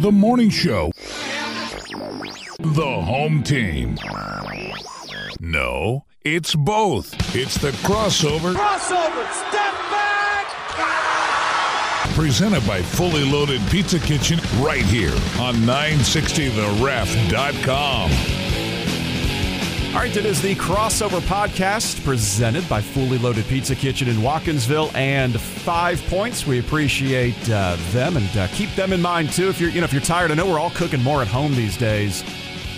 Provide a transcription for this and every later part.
The morning show. The home team. No, it's both. It's the crossover. Crossover, step back! Presented by Fully Loaded Pizza Kitchen right here on 960theref.com. All right, it is the crossover podcast presented by Fully Loaded Pizza Kitchen in Watkinsville and Five Points. We appreciate uh, them and uh, keep them in mind too. If you're, you know, if you're tired, I know we're all cooking more at home these days.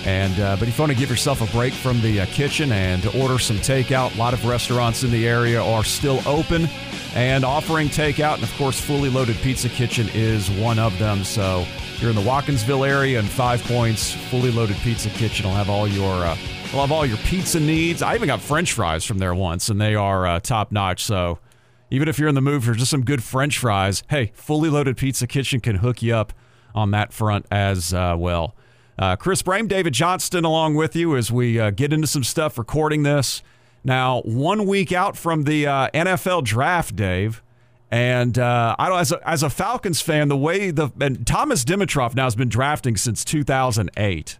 And uh, but if you want to give yourself a break from the uh, kitchen and order some takeout, a lot of restaurants in the area are still open and offering takeout. And of course, Fully Loaded Pizza Kitchen is one of them. So you're in the Watkinsville area and Five Points, Fully Loaded Pizza Kitchen will have all your will have all your pizza needs. I even got French fries from there once, and they are uh, top notch. So even if you're in the mood for just some good French fries, hey, Fully Loaded Pizza Kitchen can hook you up on that front as uh, well. Uh, Chris Brame, David Johnston, along with you as we uh, get into some stuff recording this. Now, one week out from the uh, NFL draft, Dave, and uh, I don't as a, as a Falcons fan, the way the and Thomas Dimitroff now has been drafting since 2008.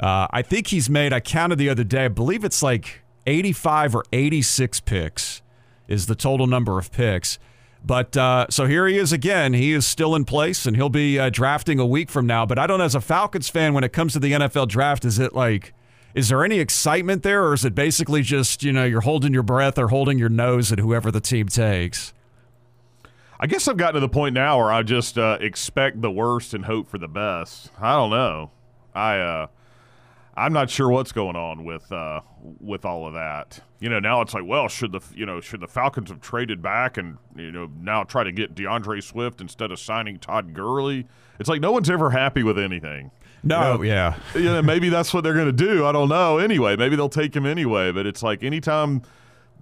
Uh, I think he's made. I counted the other day. I believe it's like 85 or 86 picks is the total number of picks. But uh, so here he is again. He is still in place, and he'll be uh, drafting a week from now. But I don't, as a Falcons fan, when it comes to the NFL draft, is it like, is there any excitement there, or is it basically just you know you're holding your breath or holding your nose at whoever the team takes? I guess I've gotten to the point now where I just uh, expect the worst and hope for the best. I don't know. I uh, I'm not sure what's going on with uh, with all of that. You know, now it's like, well, should the you know should the Falcons have traded back and you know now try to get DeAndre Swift instead of signing Todd Gurley? It's like no one's ever happy with anything. No, You know, yeah. yeah, maybe that's what they're going to do. I don't know. Anyway, maybe they'll take him anyway. But it's like anytime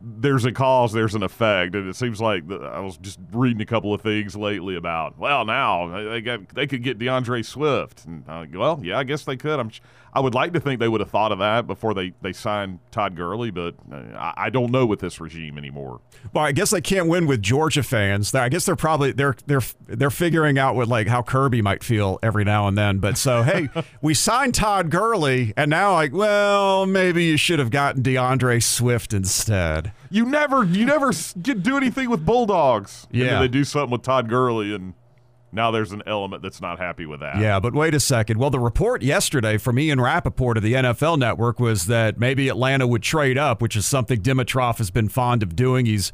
there's a cause, there's an effect, and it seems like the, I was just reading a couple of things lately about. Well, now they got they could get DeAndre Swift. And I, well, yeah, I guess they could. I'm I would like to think they would have thought of that before they they signed Todd Gurley, but uh, I, I don't know with this regime anymore. Well, I guess they can't win with Georgia fans. I guess they're probably they're they're they're figuring out what like how Kirby might feel every now and then. But so hey, we signed Todd Gurley, and now like, well, maybe you should have gotten DeAndre Swift instead. You never you never get do anything with Bulldogs. Yeah. they do something with Todd Gurley, and now there's an element that's not happy with that. Yeah, but wait a second. Well, the report yesterday from Ian Rapoport of the NFL Network was that maybe Atlanta would trade up, which is something Dimitroff has been fond of doing. He's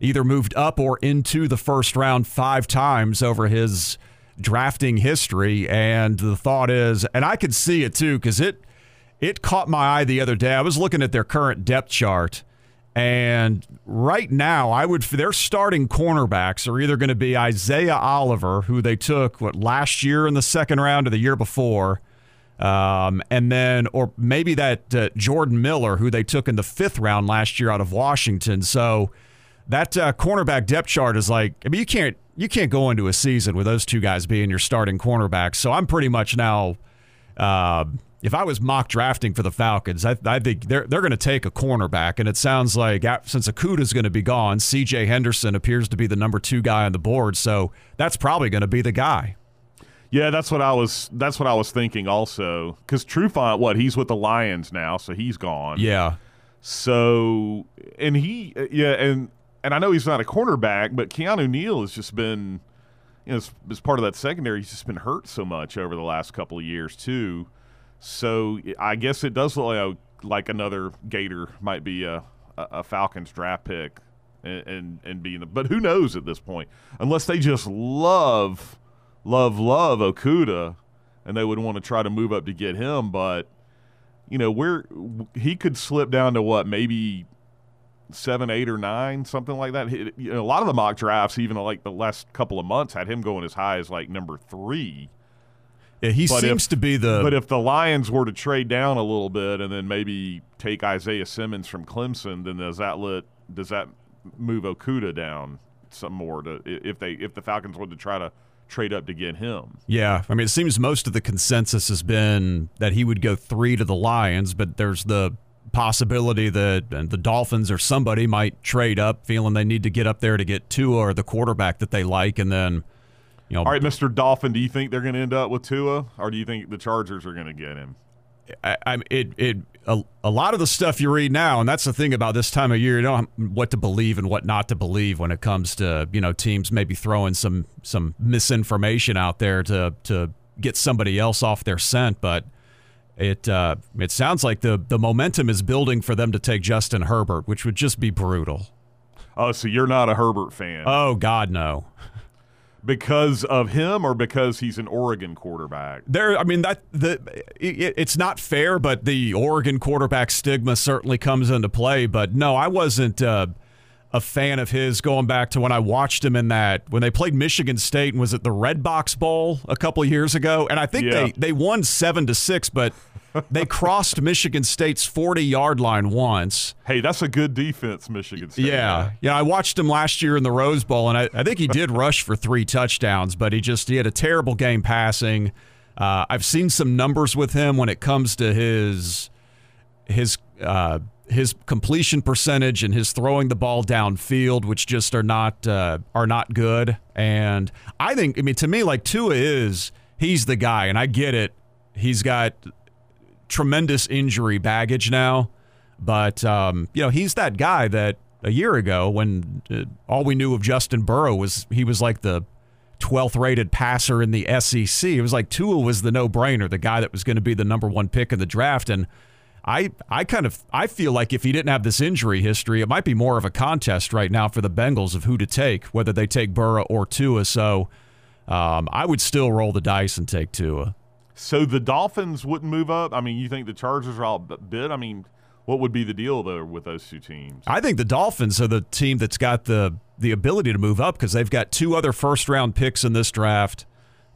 either moved up or into the first round five times over his drafting history. And the thought is, and I could see it too, because it it caught my eye the other day. I was looking at their current depth chart. And right now, I would their starting cornerbacks are either going to be Isaiah Oliver, who they took what last year in the second round or the year before, um, and then or maybe that uh, Jordan Miller, who they took in the fifth round last year out of Washington. So that uh, cornerback depth chart is like I mean you can't you can't go into a season with those two guys being your starting cornerbacks. So I'm pretty much now. Uh, if I was mock drafting for the Falcons, I, I think they're they're going to take a cornerback, and it sounds like since Okudah's going to be gone, C.J. Henderson appears to be the number two guy on the board, so that's probably going to be the guy. Yeah, that's what I was. That's what I was thinking also. Because Trufant, what he's with the Lions now, so he's gone. Yeah, So, and he, yeah, and and I know he's not a cornerback, but Keanu Neal has just been, you know, as, as part of that secondary, he's just been hurt so much over the last couple of years too. So I guess it does look like, like another Gator might be a, a, Falcons draft pick, and and, and being, but who knows at this point? Unless they just love, love, love Okudah, and they would want to try to move up to get him, but you know, we're, he could slip down to what maybe seven, eight, or nine, something like that. You know, a lot of the mock drafts, even like the last couple of months, had him going as high as like number three. Yeah he But seems if- to be the. But if the Lions were to trade down a little bit and then maybe take Isaiah Simmons from Clemson, then does that let does that move Okudah down some more to if they if the Falcons were to try to trade up to get him? Yeah, I mean, it seems most of the consensus has been that he would go three to the Lions, but there's the possibility that and the Dolphins or somebody might trade up, feeling they need to get up there to get Tua or the quarterback that they like, and then You know, All right, Mr. Dolphin, do you think they're going to end up with Tua, or do you think the Chargers are going to get him? I, I it it a, a lot of the stuff you read now, and that's the thing about this time of year. You know what to believe and what not to believe when it comes to you know teams maybe throwing some some misinformation out there to to get somebody else off their scent. But it uh, it sounds like the the momentum is building for them to take Justin Herbert, which would just be brutal. Oh, so you're not a Herbert fan Oh God, no. Because of him, or because he's an Oregon quarterback? There, I mean that the it, it's not fair, but the Oregon quarterback stigma certainly comes into play. But no, I wasn't uh, a fan of his going back to when I watched him in that when they played Michigan State and was it the Redbox Bowl a couple of years ago, and I think Yeah. they they won seven to six, but they crossed Michigan State's forty yard line once. Hey, that's a good defense, Michigan State. Yeah, yeah. I watched him last year in the Rose Bowl, and I, I think he did rush for three touchdowns, but he just he had a terrible game passing. Uh, I've seen some numbers with him when it comes to his his uh, his completion percentage and his throwing the ball downfield, which just are not uh, are not good. And I think, I mean, to me, like Tua is he's the guy, and I get it. He's got tremendous injury baggage now, but um, you know he's that guy that a year ago when uh, all we knew of Justin Burrow was he was like the 12th rated passer in the SEC. It was like Tua was the no brainer, the guy that was going to be the number one pick in the draft, and. I, I kind of I feel like if he didn't have this injury history, it might be more of a contest right now for the Bengals of who to take, whether they take Burrow or Tua. So um, I would still roll the dice and take Tua. So the Dolphins wouldn't move up. I mean, you think the Chargers are all bid? I mean, what would be the deal though with those two teams? I think the Dolphins are the team that's got the the ability to move up because they've got two other first round picks in this draft.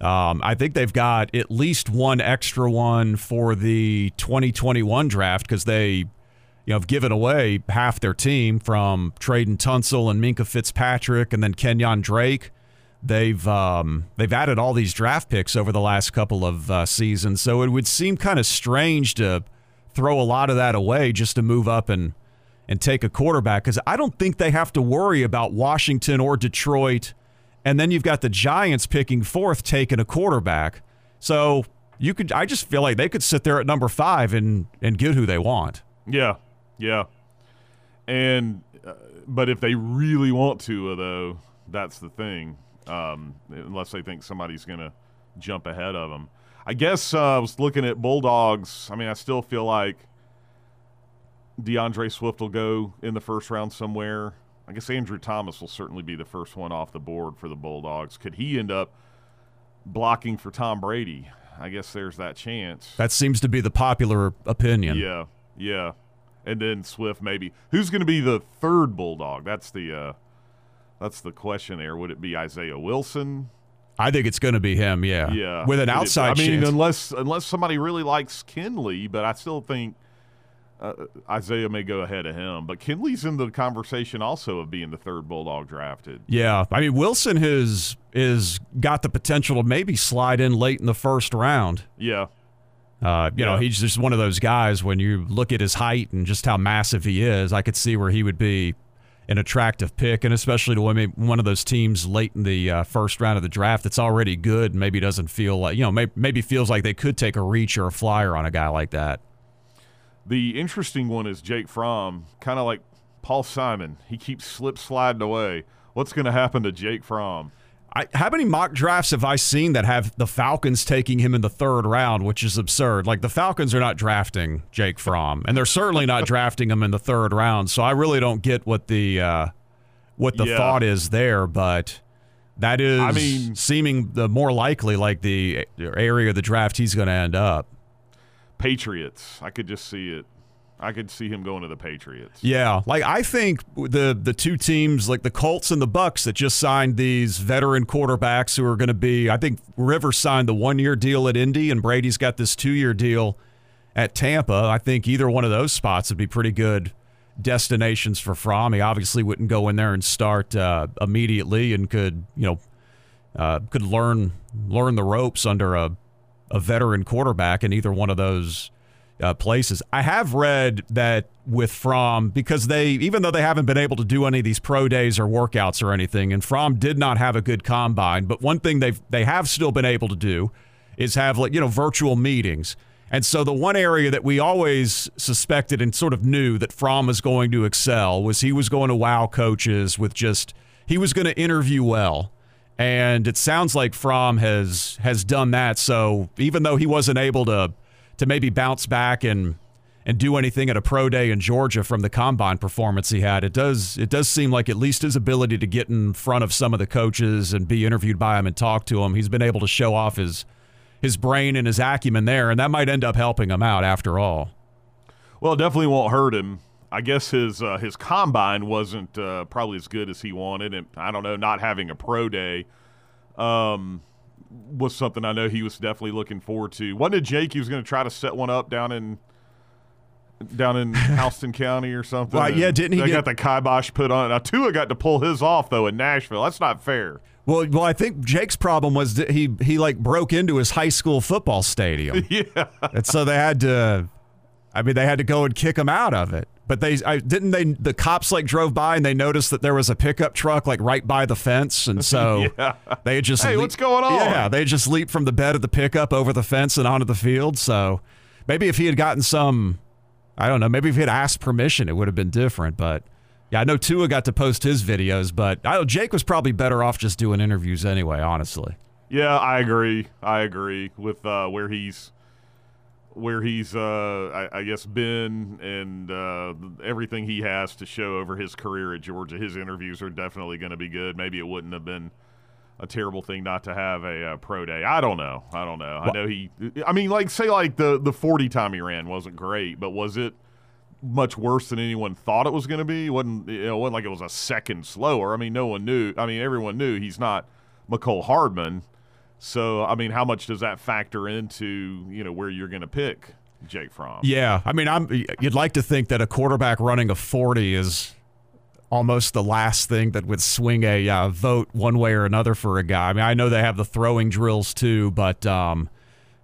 Um, I think they've got at least one extra one for the 2021 draft because they, you know, have given away half their team from Traden Tunsil and Minkah Fitzpatrick and then Kenyon Drake. They've um, they've added all these draft picks over the last couple of uh, seasons, so it would seem kind of strange to throw a lot of that away just to move up and and take a quarterback because I don't think they have to worry about Washington or Detroit. And then you've got the Giants picking fourth, taking a quarterback. So you could, I just feel like they could sit there at number five and and get who they want. Yeah, yeah. And uh, but if they really want to, uh, though, that's the thing. Um, unless they think somebody's going to jump ahead of them. I guess uh, I was looking at Bulldogs. I mean, I still feel like DeAndre Swift will go in the first round somewhere. I guess Andrew Thomas will certainly be the first one off the board for the Bulldogs. Could he end up blocking for Tom Brady? I guess there's that chance. That seems to be the popular opinion. Yeah, yeah. And then Swift maybe. Who's going to be the third Bulldog? That's the uh, that's the question there. Would it be Isaiah Wilson? I think it's going to be him. Yeah, Yeah, with an Would it- outside I mean, chance. unless unless somebody really likes Kindley, but I still think uh, Isaiah may go ahead of him. But Kindley's in the conversation also of being the third Bulldog drafted. Yeah, I mean Wilson has is got the potential to maybe slide in late in the first round. Yeah, Uh, you know, he's just one of those guys. When you look at his height and just how massive he is, I could see where he would be an attractive pick, and especially to one one of those teams late in the uh, first round of the draft that's already good. and Maybe doesn't feel like you know, maybe, maybe feels like they could take a reach or a flyer on a guy like that. The interesting one is Jake Fromm, kind of like Paul Simon. He keeps slip sliding away. What's going to happen to Jake Fromm? I, how many mock drafts have I seen that have the Falcons taking him in the third round, which is absurd? Like the Falcons are not drafting Jake Fromm, and they're certainly not drafting him in the third round. So I really don't get what the uh, what the Yeah. thought is there, but that is I mean- seeming the more likely like the area of the draft he's going to end up. Patriots. I could just see it. I could see him going to the Patriots. Yeah, like I think the the two teams, like the Colts and the Bucks, that just signed these veteran quarterbacks who are going to be. I think Rivers signed the one year deal at Indy, and Brady's got this two year deal at Tampa. I think either one of those spots would be pretty good destinations for Fromm. He obviously wouldn't go in there and start uh, immediately, and could you know uh, could learn learn the ropes under a a veteran quarterback in either one of those uh, places. I have read that with Fromm because they, even though they haven't been able to do any of these pro days or workouts or anything, and Fromm did not have a good combine. But one thing they've they have still been able to do is have like you know virtual meetings. And so the one area that we always suspected and sort of knew that Fromm was going to excel was he was going to wow coaches with just he was going to interview well. And it sounds like Fromm has has done that. So even though he wasn't able to to maybe bounce back and and do anything at a pro day in Georgia from the combine performance he had, it does it does seem like at least his ability to get in front of some of the coaches and be interviewed by them and talk to him, he's been able to show off his his brain and his acumen there, and that might end up helping him out after all. Well, it definitely won't hurt him. I guess his uh, his combine wasn't uh, probably as good as he wanted, and I don't know, not having a pro day um, was something I know he was definitely looking forward to. Wasn't it Jake? He was going to try to set one up down in down in Houston County or something. Well, yeah, didn't he They get- got the kibosh put on it. Now Tua got to pull his off though in Nashville. That's not fair. Well, well, I think Jake's problem was that he he like broke into his high school football stadium, Yeah, and so they had to. I mean, they had to go and kick him out of it. But they I, didn't. They the cops like drove by and they noticed that there was a pickup truck like right by the fence, and so Yeah. they just Hey, what's going on? Yeah, they just leaped from the bed of the pickup over the fence and onto the field. So maybe if he had gotten some, I don't know, maybe if he had asked permission, it would have been different. But yeah, I know Tua got to post his videos, but I know Jake was probably better off just doing interviews anyway. Honestly. yeah, I agree. I agree with uh, where he's where he's uh, I, I guess been and uh, everything he has to show over his career at Georgia. His interviews are definitely going to be good. Maybe it wouldn't have been a terrible thing not to have a uh, pro day. I don't know. I don't know. I know he. I mean, like say like the the forty time he ran wasn't great, but was it? Much worse than anyone thought it was going to be. Wasn't you know? It wasn't like it was a second slower. I mean, no one knew. I mean, everyone knew he's not Mecole Hardman. So, I mean, how much does that factor into you know where you're going to pick Jake Fromm? Yeah, I mean, I'm. You'd like to think that a quarterback running a 40 is almost the last thing that would swing a uh, vote one way or another for a guy. I mean, I know they have the throwing drills too, but um,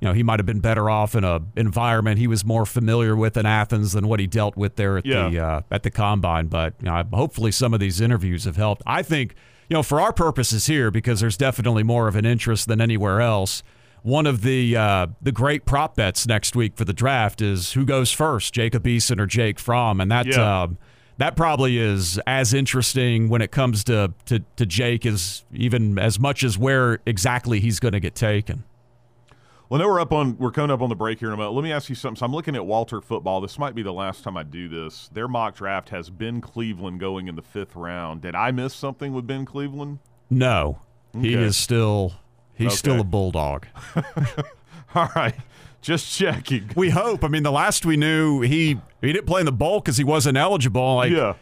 you know, he might have been better off in a environment he was more familiar with in Athens than what he dealt with there at the uh, at the combine. But you know, hopefully, some of these interviews have helped. I think you know, for our purposes here, because there's definitely more of an interest than anywhere else. One of the uh, the great prop bets next week for the draft is who goes first, Jacob Eason or Jake Fromm, and that Yeah. um, that probably is as interesting when it comes to to, to Jake as even as much as where exactly he's going to get taken. Well, now we're up on we're coming up on the break here in a moment. Let me ask you something. So I'm looking at Walter Football. This might be the last time I do this. Their mock draft has Ben Cleveland going in the fifth round. Did I miss something with Ben Cleveland? No, he is still he's still a bulldog. All right, just checking. We hope. I mean, the last we knew, he he didn't play in the bowl because he wasn't eligible. Like, yeah,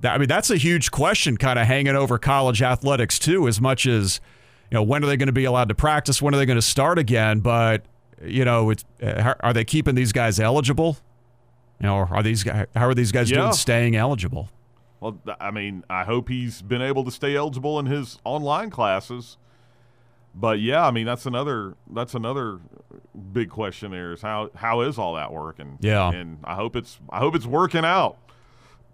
that, I mean, that's a huge question, kind of hanging over college athletics too. As much as you know, when are they going to be allowed to practice? When are they going to start again? But you know, it's, uh, are they keeping these guys eligible? You know, are these guys? How are these guys Yeah. doing staying eligible? Well, I mean, I hope he's been able to stay eligible in his online classes. But yeah, I mean, that's another that's another big question. There is how how is all that working? Yeah. and I hope it's I hope it's working out.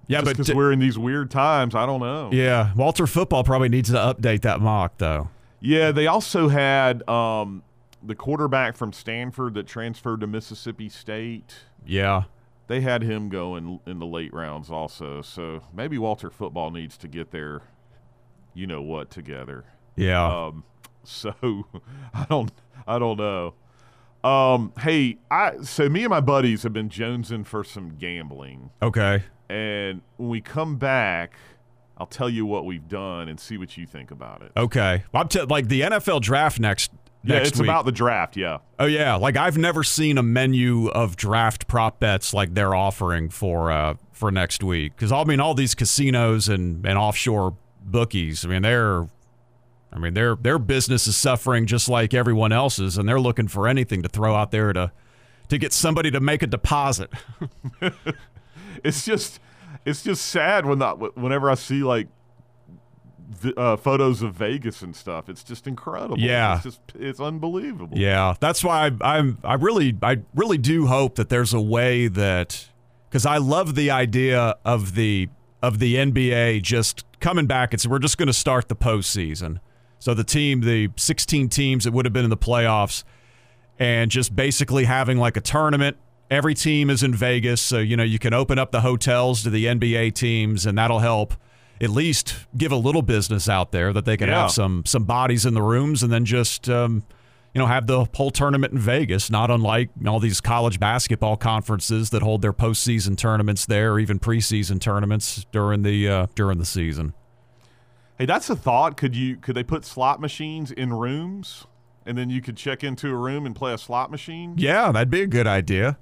Yeah, Just but because we're in these weird times, I don't know. yeah, Walter Football probably needs to update that mock though. Yeah, they also had um, the quarterback from Stanford that transferred to Mississippi State. Yeah, They had him going in the late rounds also. So maybe Walter Football needs to get their, you know what, together. yeah. Um, so I don't, I don't know. Um, hey, I so me and my buddies have been jonesing for some gambling, okay. and when we come back, I'll tell you what we've done and see what you think about it. Okay. I'm t- like the NFL draft next yeah, next it's week. about the draft. Yeah. oh yeah, like I've never seen a menu of draft prop bets like they're offering for uh for next week cuz I mean all these casinos and and offshore bookies, I mean they're I mean their their business is suffering just like everyone else's and they're looking for anything to throw out there to to get somebody to make a deposit. it's just it's just sad when that whenever I see like uh, photos of Vegas and stuff. It's just incredible. Yeah. it's just it's unbelievable. Yeah, that's why I, I'm. I really, I really do hope that there's a way that because I love the idea of the of the NBA just coming back and we're just going to start the postseason. So the team, the 16 teams that would have been in the playoffs, and just basically having like a tournament. Every team is in Vegas, so you know you can open up the hotels to the NBA teams, and that'll help at least give a little business out there that they can Yeah. have some some bodies in the rooms, and then just um, you know have the whole tournament in Vegas. Not unlike all these college basketball conferences that hold their postseason tournaments there, or even preseason tournaments during the uh, during the season. Hey, that's a thought. Could you could they put slot machines in rooms, and then you could check into a room and play a slot machine? Yeah, that'd be a good idea.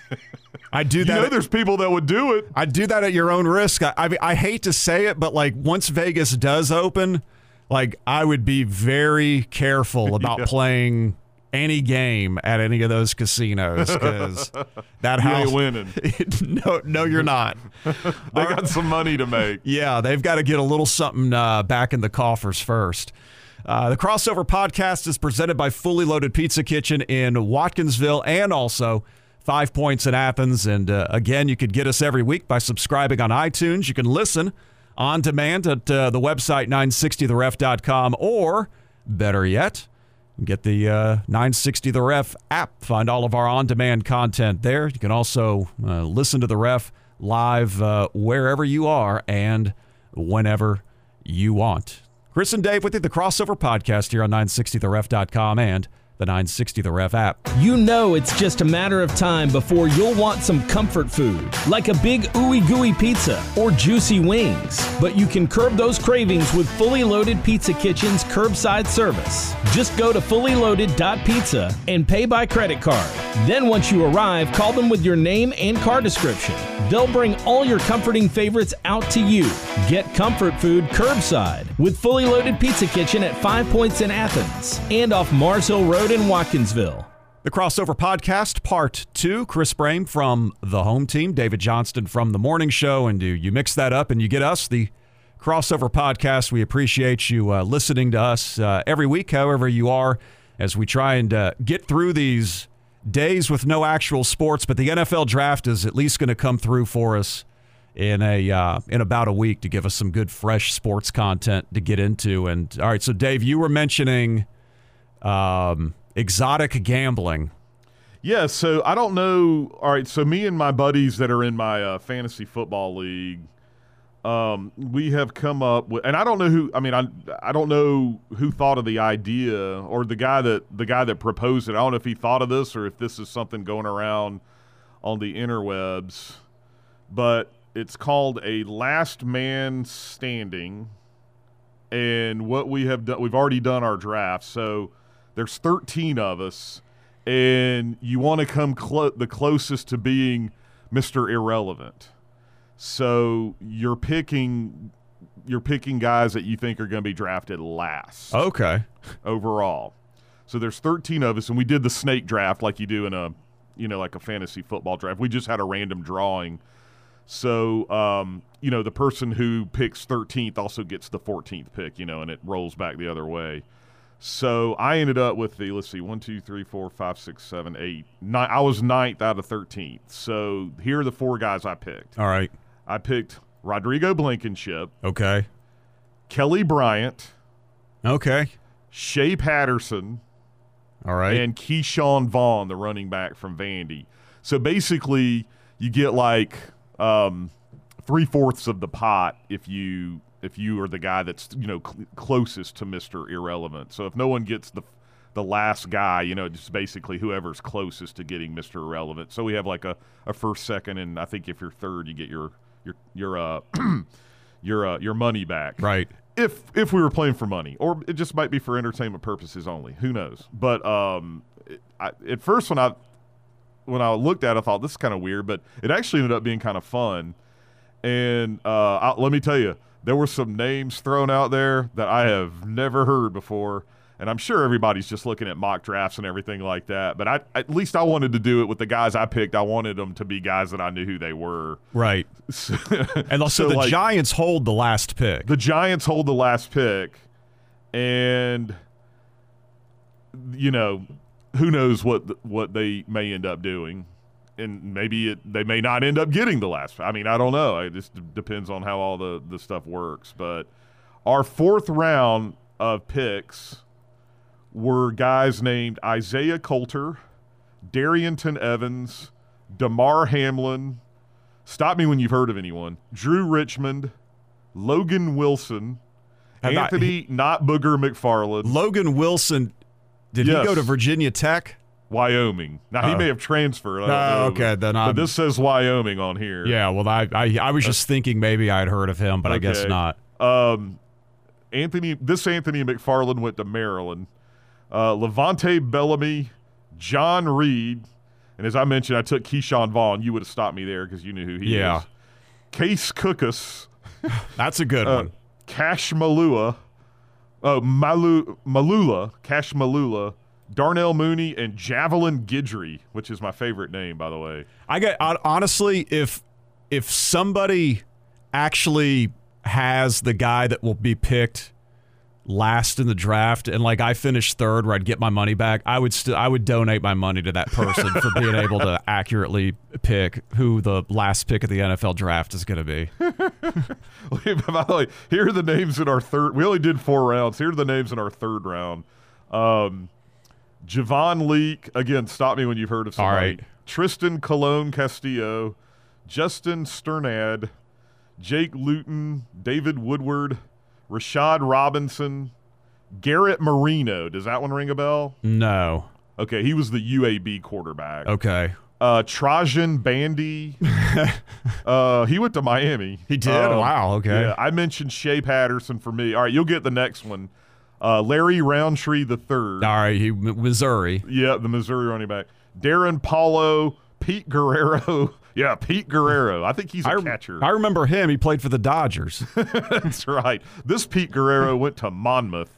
I do You that. know, there's people that would do it. I do that at your own risk. I, I mean, I hate to say it, but like once Vegas does open, like I would be very careful about Yeah. playing any game at any of those casinos because that You house. ain't winning. no, no, you're not. They got some money to make. Yeah, they've got to get a little something uh, back in the coffers first. Uh, the Crossover Podcast is presented by Fully Loaded Pizza Kitchen in Watkinsville and also Five Points in Athens. And uh, again, you could get us every week by subscribing on iTunes. You can listen on demand at uh, the website 960theref.com or better yet, get the uh, 960 The Ref app. Find all of our on demand content there. You can also uh, listen to The Ref live uh, wherever you are and whenever you want. Chris and Dave with you, the crossover podcast here on 960theref.com and the 960 The Ref app. You know it's just a matter of time before you'll want some comfort food, like a big ooey gooey pizza or juicy wings. But you can curb those cravings with Fully Loaded Pizza Kitchen's curbside service. Just go to fullyloaded.pizza and pay by credit card. Then once you arrive, call them with your name and car description. They'll bring all your comforting favorites out to you. Get comfort food curbside with Fully Loaded Pizza Kitchen at Five Points in Athens and off Mars Hill Road in Watkinsville. The Crossover Podcast, Part 2. Chris Brame from the home team, David Johnston from the morning show. And you, you mix that up and you get us, the Crossover Podcast. We appreciate you uh, listening to us uh, every week, however you are, as we try and uh, get through these days with no actual sports. But the NFL draft is at least going to come through for us in a uh, in about a week to give us some good fresh sports content to get into. And all right, so Dave, you were mentioning um, exotic gambling. Yeah, so I don't know. All right, so me and my buddies that are in my uh, fantasy football league, um, we have come up with, and I don't know who. I mean, I I don't know who thought of the idea or the guy that the guy that proposed it. I don't know if he thought of this or if this is something going around on the interwebs, but it's called a last man standing. And what we have done, we've already done our draft. So there's 13 of us, and you want to come clo- the closest to being Mr. Irrelevant. So you're picking you're picking guys that you think are going to be drafted last Okay. overall. So there's 13 of us, and we did the snake draft like you do in a, you know, like a fantasy football draft. We just had a random drawing. So, um, you know, the person who picks 13th also gets the 14th pick, you know, and it rolls back the other way. So I ended up with the, let's see, one, two, three, four, five, six, seven, eight. Nine, I was ninth out of 13th. So here are the four guys I picked. All right. I picked Rodrigo Blankenship, Okay. Kelly Bryant, Okay. Shea Patterson, All right. and Ke'Shawn Vaughn, the running back from Vandy. So basically, you get like um, three fourths of the pot if you if you are the guy that's you know cl- closest to Mister Irrelevant. So if no one gets the the last guy, you know, just basically whoever's closest to getting Mister Irrelevant. So we have like a, a first, second, and I think if you're third, you get your your your uh your uh, your money back right. if if we were playing for money, or it just might be for entertainment purposes only. Who knows? But um, I, at first when I when I looked at, it, I thought this is kind of weird, but it actually ended up being kind of fun. And uh, I, let me tell you, there were some names thrown out there that I have never heard before. And I'm sure everybody's just looking at mock drafts and everything like that. But I, at least I wanted to do it with the guys I picked. I wanted them to be guys that I knew who they were. Right. So, And also, so, the like, Giants hold the last pick. the Giants hold the last pick, and you know, who knows what what they may end up doing, and maybe it, they may not end up getting the last. I mean, I don't know. It just d- depends on how all the the stuff works. But our fourth round of picks were guys named Isaiah Coulter, Darrynton Evans, Damar Hamlin. Stop me when you've heard of anyone. Drew Richmond, Logan Wilson, Have I- Anthony Not Booger McFarland, Logan Wilson, did he go to Virginia Tech? Wyoming. Now he Oh. may have transferred. I don't know, okay, then but I'm- this says Wyoming on here. Yeah, well, I I, I was just thinking maybe I'd heard of him, but I guess not. Um, Anthony, this Anthony McFarland went to Maryland. Uh, LeVante Bellamy, John Reid, and as I mentioned, I took Ke'Shawn Vaughn. You would have stopped me there because you knew who he Yeah. is. Case Cookus, That's a good uh, one. Cash Malua, oh Malu Malula, Cash Malula, Darnell Mooney, and Javelin Guidry, which is my favorite name, by the way. I get honestly, if if somebody actually has the guy that will be picked last in the draft, and like I finished third, where I'd get my money back, I would still I would donate my money to that person for being able to accurately pick who the last pick of the NFL draft is going to be. By the way, here are the names in our third. We only did four rounds. Here are the names in our third round. Um, Javon Leake again. Stop me when you've heard of somebody. right. Trystan Colon-Castillo, Justin Strnad, Jake Luton, David Woodward, Rashad Robinson, Garrett Marino. Does that one ring a bell? No. Okay, he was the UAB quarterback. Okay. Uh, Trajan Bandy. uh, he went to Miami. He did? Um, Wow, okay. Yeah, I mentioned Shea Patterson for me. All right, you'll get the next one. Uh, Larry Rountree the third. All right. He Missouri. Yeah, the Missouri running back. Darrin Paulo, Pete Guerrero. yeah, Pete Guerrero. I think he's a I, catcher. I remember him. He played for the Dodgers. That's right. This Pete Guerrero went to Monmouth.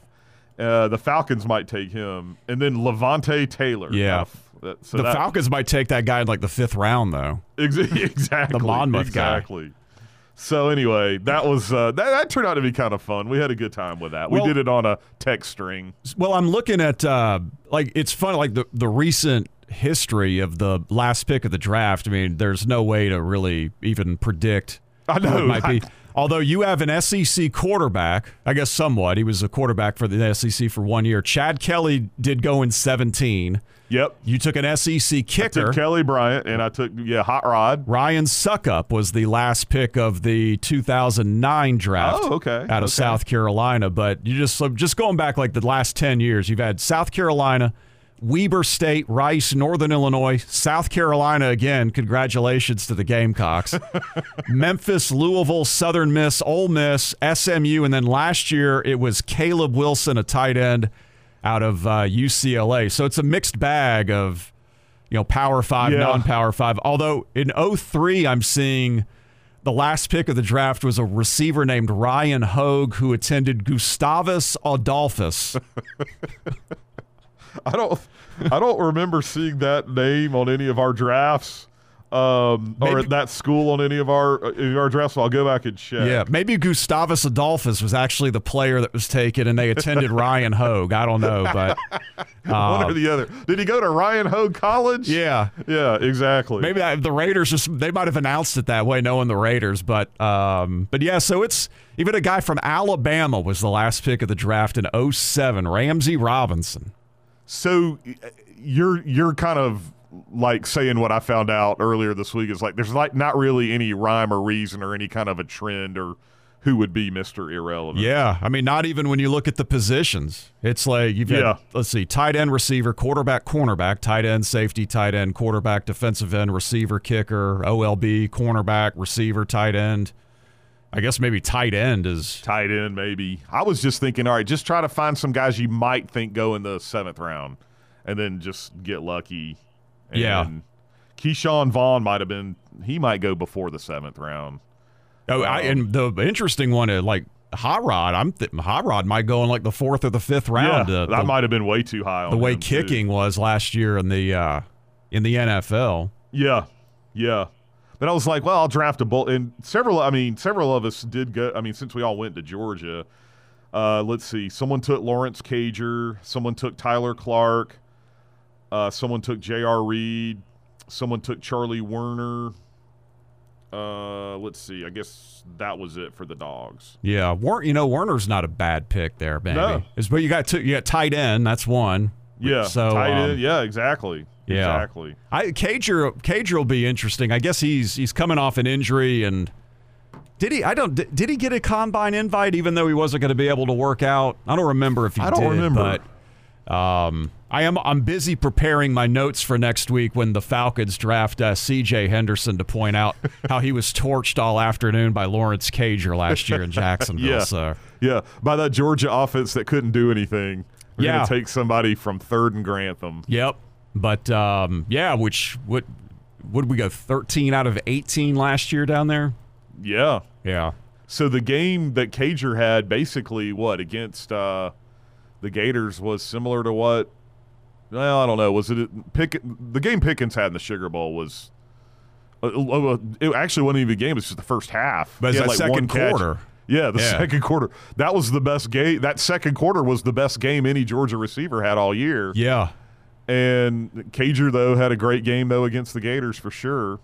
Uh, the Falcons might take him, and then Levante Taylor. Yeah. That- so the that- Falcons might take that guy in like the fifth round, though. Ex- exactly. The Monmouth guy. exactly. So anyway, that was uh, that, that turned out to be kind of fun. We had a good time with that. Well- we did it on a text string. Well, I'm looking at uh, like it's funny, like the the recent history of the last pick of the draft. I mean, there's no way to really even predict I who know. it might be. I- Although you have an SEC quarterback, I guess somewhat. He was a quarterback for the SEC for one year. Chad Kelly did go in 17. Yep. You took an SEC I kicker. took Kelly Bryant, and I took yeah Hot Rod. Ryan Succop was the last pick of the 2009 draft. Oh, okay. Out of Okay. South Carolina, but you just so just going back like the last 10 years, you've had South Carolina, Weber State, Rice, Northern Illinois, South Carolina again. Congratulations to the Gamecocks. Memphis, Louisville, Southern Miss, Ole Miss, SMU, and then last year it was Caleb Wilson, a tight end out of uh, UCLA. So it's a mixed bag of you know, Power Five, Yeah. non Power Five. Although in 03, I'm seeing the last pick of the draft was a receiver named Ryan Hoag who attended Gustavus Adolphus. I don't I don't remember seeing that name on any of our drafts. Um, or Maybe- at that school on any of our uh, any of our drafts. So I'll go back and check. yeah, maybe Gustavus Adolphus was actually the player that was taken, and they attended Ryan Hoag. I don't know, but one uh, or the other. Did he go to Ryan Hoag College? yeah, yeah, exactly. Maybe that, the Raiders just they might have announced it that way, knowing the Raiders. But um, but yeah, so it's even a guy from Alabama was the last pick of the draft in 07, Ramzee Robinson. So uh, you're you're kind of like saying what I found out earlier this week is like there's like not really any rhyme or reason or any kind of a trend or who would be Mr. Irrelevant. Yeah, I mean, not even when you look at the positions. It's like you've got, Yeah. let's see, tight end, receiver, quarterback, cornerback, tight end, safety, tight end, quarterback, defensive end, receiver, kicker, OLB, cornerback, receiver, tight end. I guess maybe tight end is Tight end, maybe. I was just thinking, all right, just try to find some guys you might think go in the seventh round and then just get lucky. And Yeah. Ke'Shawn Vaughn might have been, he might go before the seventh round. Oh, I, and the interesting one, uh, like Hot Rod, I'm th- Hot Rod might go in like the fourth or the fifth round. yeah, uh, that the, might have been way too high on the way him, too. kicking was last year in the uh, in the NFL. Yeah, yeah. But I was like, well, I'll draft a bull. And several, I mean, several of us did go. I mean, since we all went to Georgia, uh, let's see. Someone took Lawrence Cager. Someone took Tyler Clark. Uh, someone took J.R. Reed. Someone took Charlie Woerner. Uh, let's see. I guess that was it for the dogs. Yeah, War- you know Woerner's not a bad pick there, maybe. No. It's- but you got two, you got tight end. That's one. Yeah. So, tight um, end. Yeah, exactly. yeah. Exactly. I Cager Cager will be interesting. I guess he's he's coming off an injury and did he? I don't. Did, did he get a combine invite even though he wasn't going to be able to work out? I don't remember if he I don't did. remember. But um, I am. I'm busy preparing my notes for next week when the Falcons draft uh, C.J. Henderson to point out how he was torched all afternoon by Lawrence Cager last year in Jacksonville. Yeah. So Yeah. By that Georgia offense that couldn't do anything. We're Yeah. going to take somebody from third and Grantham. Yep. But um, yeah, which what would we go 13 out of 18 last year down there? Yeah. Yeah. So the game that Cager had basically what against uh, the Gators was similar to what? Well, I don't know. Was it Pick? The game Pickens had in the Sugar Bowl was. Uh, uh, it actually wasn't even a game. It was just the first half. But it's that like, second catch. quarter. Yeah, the Yeah. second quarter. That was the best game. That second quarter was the best game any Georgia receiver had all year. Yeah. And Cager though had a great game though against the Gators for sure.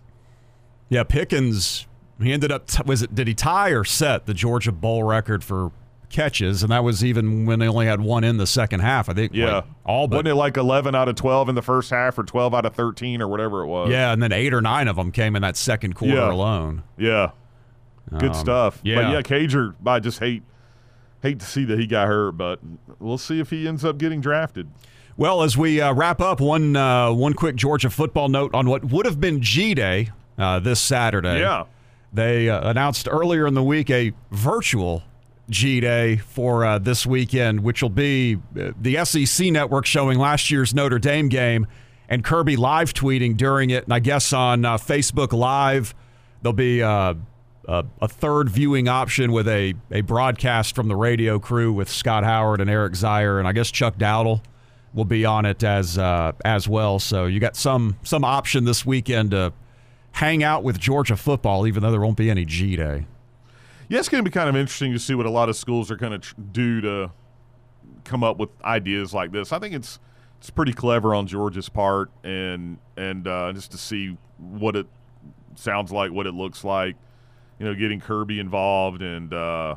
Yeah, Pickens, he ended up, t- was it, did he tie or set the Georgia Bowl record for catches? And that was even when they only had one in the second half. I think Yeah, like, all but. wasn't it like eleven out of twelve in the first half, or twelve out of thirteen, or whatever it was? Yeah, and then eight or nine of them came in that second quarter Yeah. alone. yeah, good Um, stuff. yeah. but yeah, Cager. I just hate hate to see that he got hurt, but we'll see if he ends up getting drafted. Well, as we uh, wrap up, one uh, one quick Georgia football note on what would have been G Day uh, this Saturday. Yeah, They uh, announced earlier in the week a virtual G Day for uh, this weekend, which will be uh, the SEC network showing last year's Notre Dame game and Kirby live tweeting during it. And I guess on uh, Facebook Live, there'll be uh, a, a third viewing option with a, a broadcast from the radio crew with Scott Howard and Eric Zeier, and I guess Chuck Dowdle will be on it as uh, as well. So you got some some option this weekend to hang out with Georgia football, even though there won't be any G Day. Yeah. It's going to be kind of interesting to see what a lot of schools are going to tr- do to come up with ideas like this. I think it's it's pretty clever on Georgia's part, and and uh, just to see what it sounds like, what it looks like. You know, getting Kirby involved, and uh,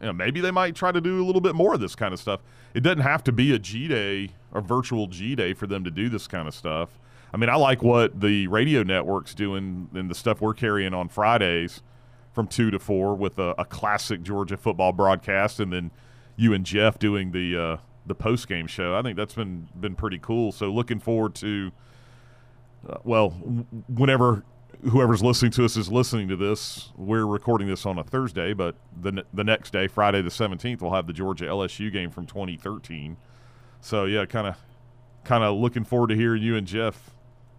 you know, maybe they might try to do a little bit more of this kind of stuff. It doesn't have to be a G day, a virtual G day, for them to do this kind of stuff. I mean, I like what the radio network's doing and the stuff we're carrying on Fridays from two to four with a, a classic Georgia football broadcast, and then you and Jeff doing the uh, the post game show. I think that's been been pretty cool. So looking forward to uh, well, whenever whoever's listening to us is listening to this, we're recording this on a Thursday, but the the next day, Friday the seventeenth, we'll have the Georgia LSU game from 2013. So yeah, kind of kind of looking forward to hearing you and Jeff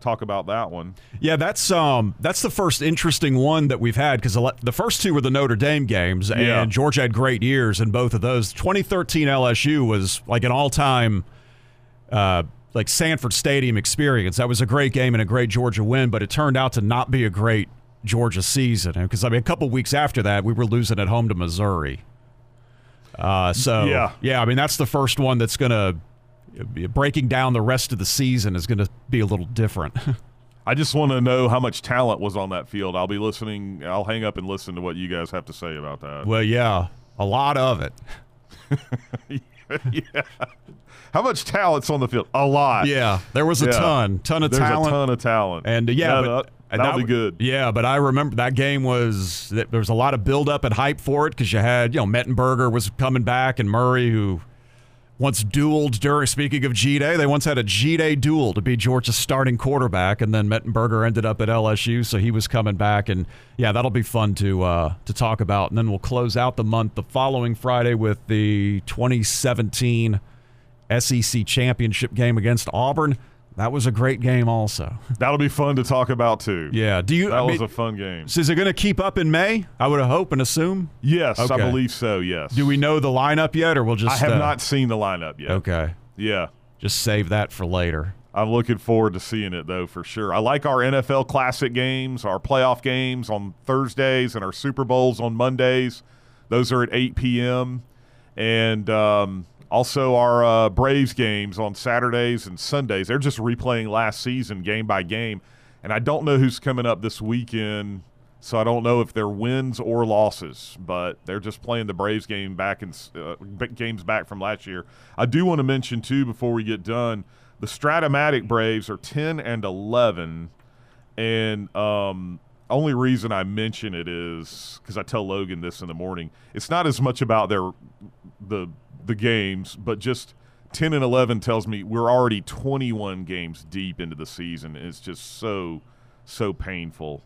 talk about that one. Yeah, that's um that's the first interesting one that we've had because the first two were the Notre Dame games, and Yeah. Georgia had great years in both of those. 2013 LSU was like an all time. Uh, like Sanford Stadium experience. That was a great game and a great Georgia win, but it turned out to not be a great Georgia season. Because I mean, a couple weeks after that, we were losing at home to Missouri. Uh, so Yeah. yeah, I mean that's the first one that's going to breaking down the rest of the season is going to be a little different. I just want to know how much talent was on that field. I'll be listening. I'll hang up and listen to what you guys have to say about that. well, yeah, a lot of it. yeah. How much talent's on the field? A lot. Yeah, there was a Yeah. ton, ton of There's talent. a ton of talent. And uh, yeah, but that'll that be good. Yeah, but I remember that game was there was a lot of build up and hype for it because you had you know Mettenberger was coming back and Murray who once dueled during. Speaking of G Day, they once had a G Day duel to be Georgia's starting quarterback, and then Mettenberger ended up at LSU, so he was coming back, and yeah, that'll be fun to uh, to talk about. And then we'll close out the month the following Friday with the 2017 SEC championship game against Auburn. That was a great game, also. That'll be fun to talk about too. Yeah. Do you? that I was mean, a fun game. so is it going to keep up in May? I would hope and assume. Yes, I believe so. Yes. Do we know the lineup yet, or we'll just? I have uh, not seen the lineup yet. Okay. Yeah. Just save that for later. I'm looking forward to seeing it though for sure. I like our NFL classic games, our playoff games on Thursdays, and our Super Bowls on Mondays. Those are at 8 p.m. And um, also our uh, Braves games on Saturdays and Sundays. They're just replaying last season game by game. And I don't know who's coming up this weekend, so I don't know if they're wins or losses. But they're just playing the Braves game back in uh, games back from last year. I do want to mention too before we get done. The Strat-O-Matic Braves are 10 and 11, and um, only reason I mention it is because I tell Logan this in the morning. It's not as much about their the the games, but just 10 and 11 tells me we're already 21 games deep into the season. It's just so so painful.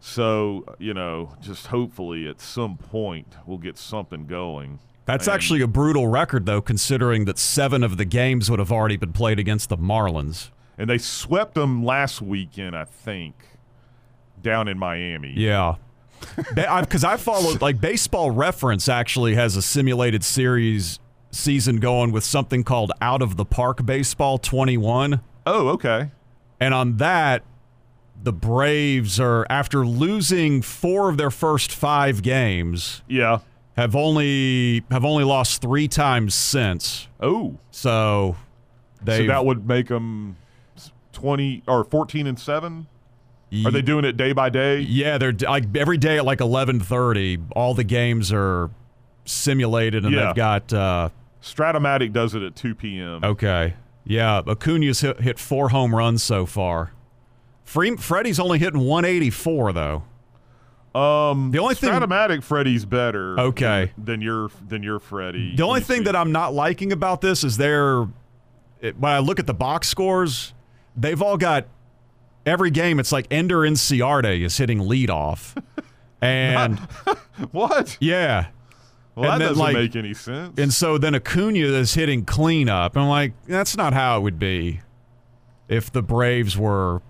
So you know, just hopefully at some point we'll get something going. That's And- actually a brutal record, though, considering that seven of the games would have already been played against the Marlins. and they swept them last weekend, I think, down in Miami. Yeah. Because I followed, like, Baseball Reference actually has a simulated series season going with something called Out of the Park Baseball 21. Oh, okay. And on that, the Braves are, after losing four of their first five games, Yeah. have only have only lost three times since. Oh, So they so that would make them twenty or fourteen and seven. Are they doing it day by day? Yeah, they're like every day at like eleven thirty. All the games are simulated, and Yeah. they've got uh, Strat-O-Matic does it at two p.m. okay. Yeah, Acuna's hit, hit four home runs so far. Free, Freddie's only hitting one eighty four though. Um, The only thing- Strat-O-Matic Freddie's better. Okay. than, than your than your Freddie. The only thing see. that I'm not liking about this is they're it, when I look at the box scores, they've all got every game. It's like Ender Inciarte is hitting leadoff, and what? yeah. Well, and that then, doesn't like- make any sense. And so then Acuna is hitting cleanup. I'm like, that's not how it would be if the Braves were.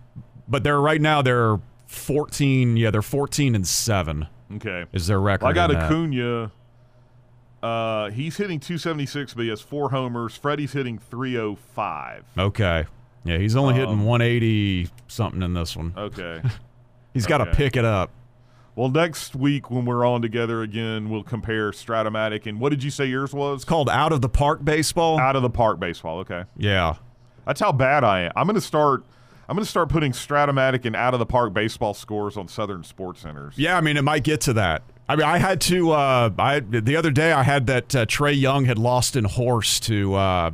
But they're right now they're 14. Yeah, they're 14 and seven okay. is their record. I got. Acuna. Uh, he's hitting 276, but he has four homers. Freddie's hitting 305. Okay. Yeah, he's only Um, hitting 180 something in this one. Okay. He's got to okay. pick it up. Well, next week when we're on together again, we'll compare Strat-O-Matic and what did you say yours was? It's called out of the park baseball. Out of the park baseball. Okay. Yeah. That's how bad I am. I'm going to start. I'm going to start putting Strat-O-Matic and out of the park baseball scores on Southern Sports Centers. Yeah, I mean, it might get to that. I mean, I had to. Uh, I the other day I had that uh, Trae Young had lost in horse to uh,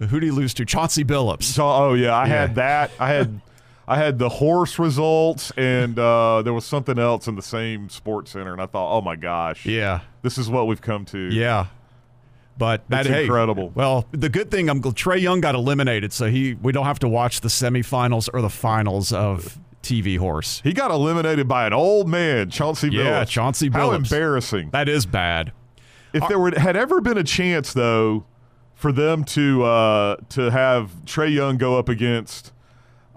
who did he lose to? Chauncey Billups. So, oh yeah, I Yeah. had that. I had, I had the horse results, and uh, there was something else in the same Sports Center, and I thought, oh my gosh, Yeah, this is what we've come to. yeah. But that It's hey, incredible. Well, the good thing I'm Trae Young got eliminated, so he we don't have to watch the semifinals or the finals of TV horse. He got eliminated by an old man, Chauncey Billups. Yeah, Chauncey How embarrassing. That is bad. If there were, had ever been a chance, though, for them to uh, to have Trae Young go up against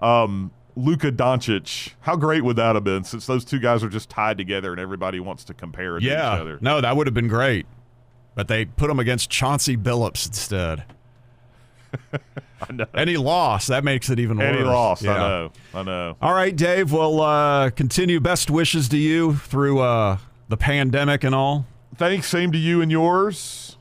um, Luka Doncic, how great would that have been? Since those two guys are just tied together and everybody wants to compare it to each Yeah, other. no, that would have been great. But they put him against Chauncey Billups instead. I know. And he lost. That makes it even worse. And he lost. Yeah. I know. I know. All right, Dave. We'll uh, continue. Best wishes to you through uh, the pandemic and all. Thanks. Same to you and yours.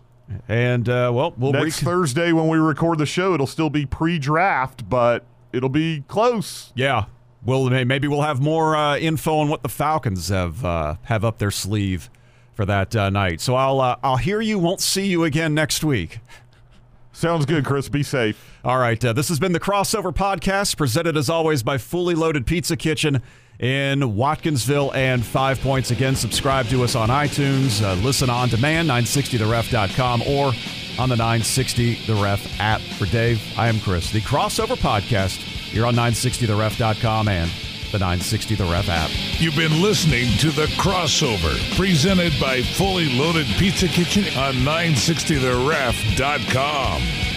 And uh, well, we'll Next rec- Thursday when we record the show, it'll still be pre-draft, but it'll be close. yeah. We'll maybe we'll have more uh, info on what the Falcons have uh, have up their sleeve for that uh, night. So I'll uh, I'll hear you. Won't see you again next week. Sounds good, Chris. Be safe. All right. Uh, this has been the Crossover Podcast, presented as always by Fully Loaded Pizza Kitchen in Watkinsville and Five Points. Again, subscribe to us on iTunes, uh, listen on demand, 960theref.com, or on the 960 The Ref app. For Dave, I am Chris. The Crossover Podcast, you're on 960theref.com and the 960 The Ref app. You've been listening to The Crossover, presented by Fully Loaded Pizza Kitchen on 960theref.com.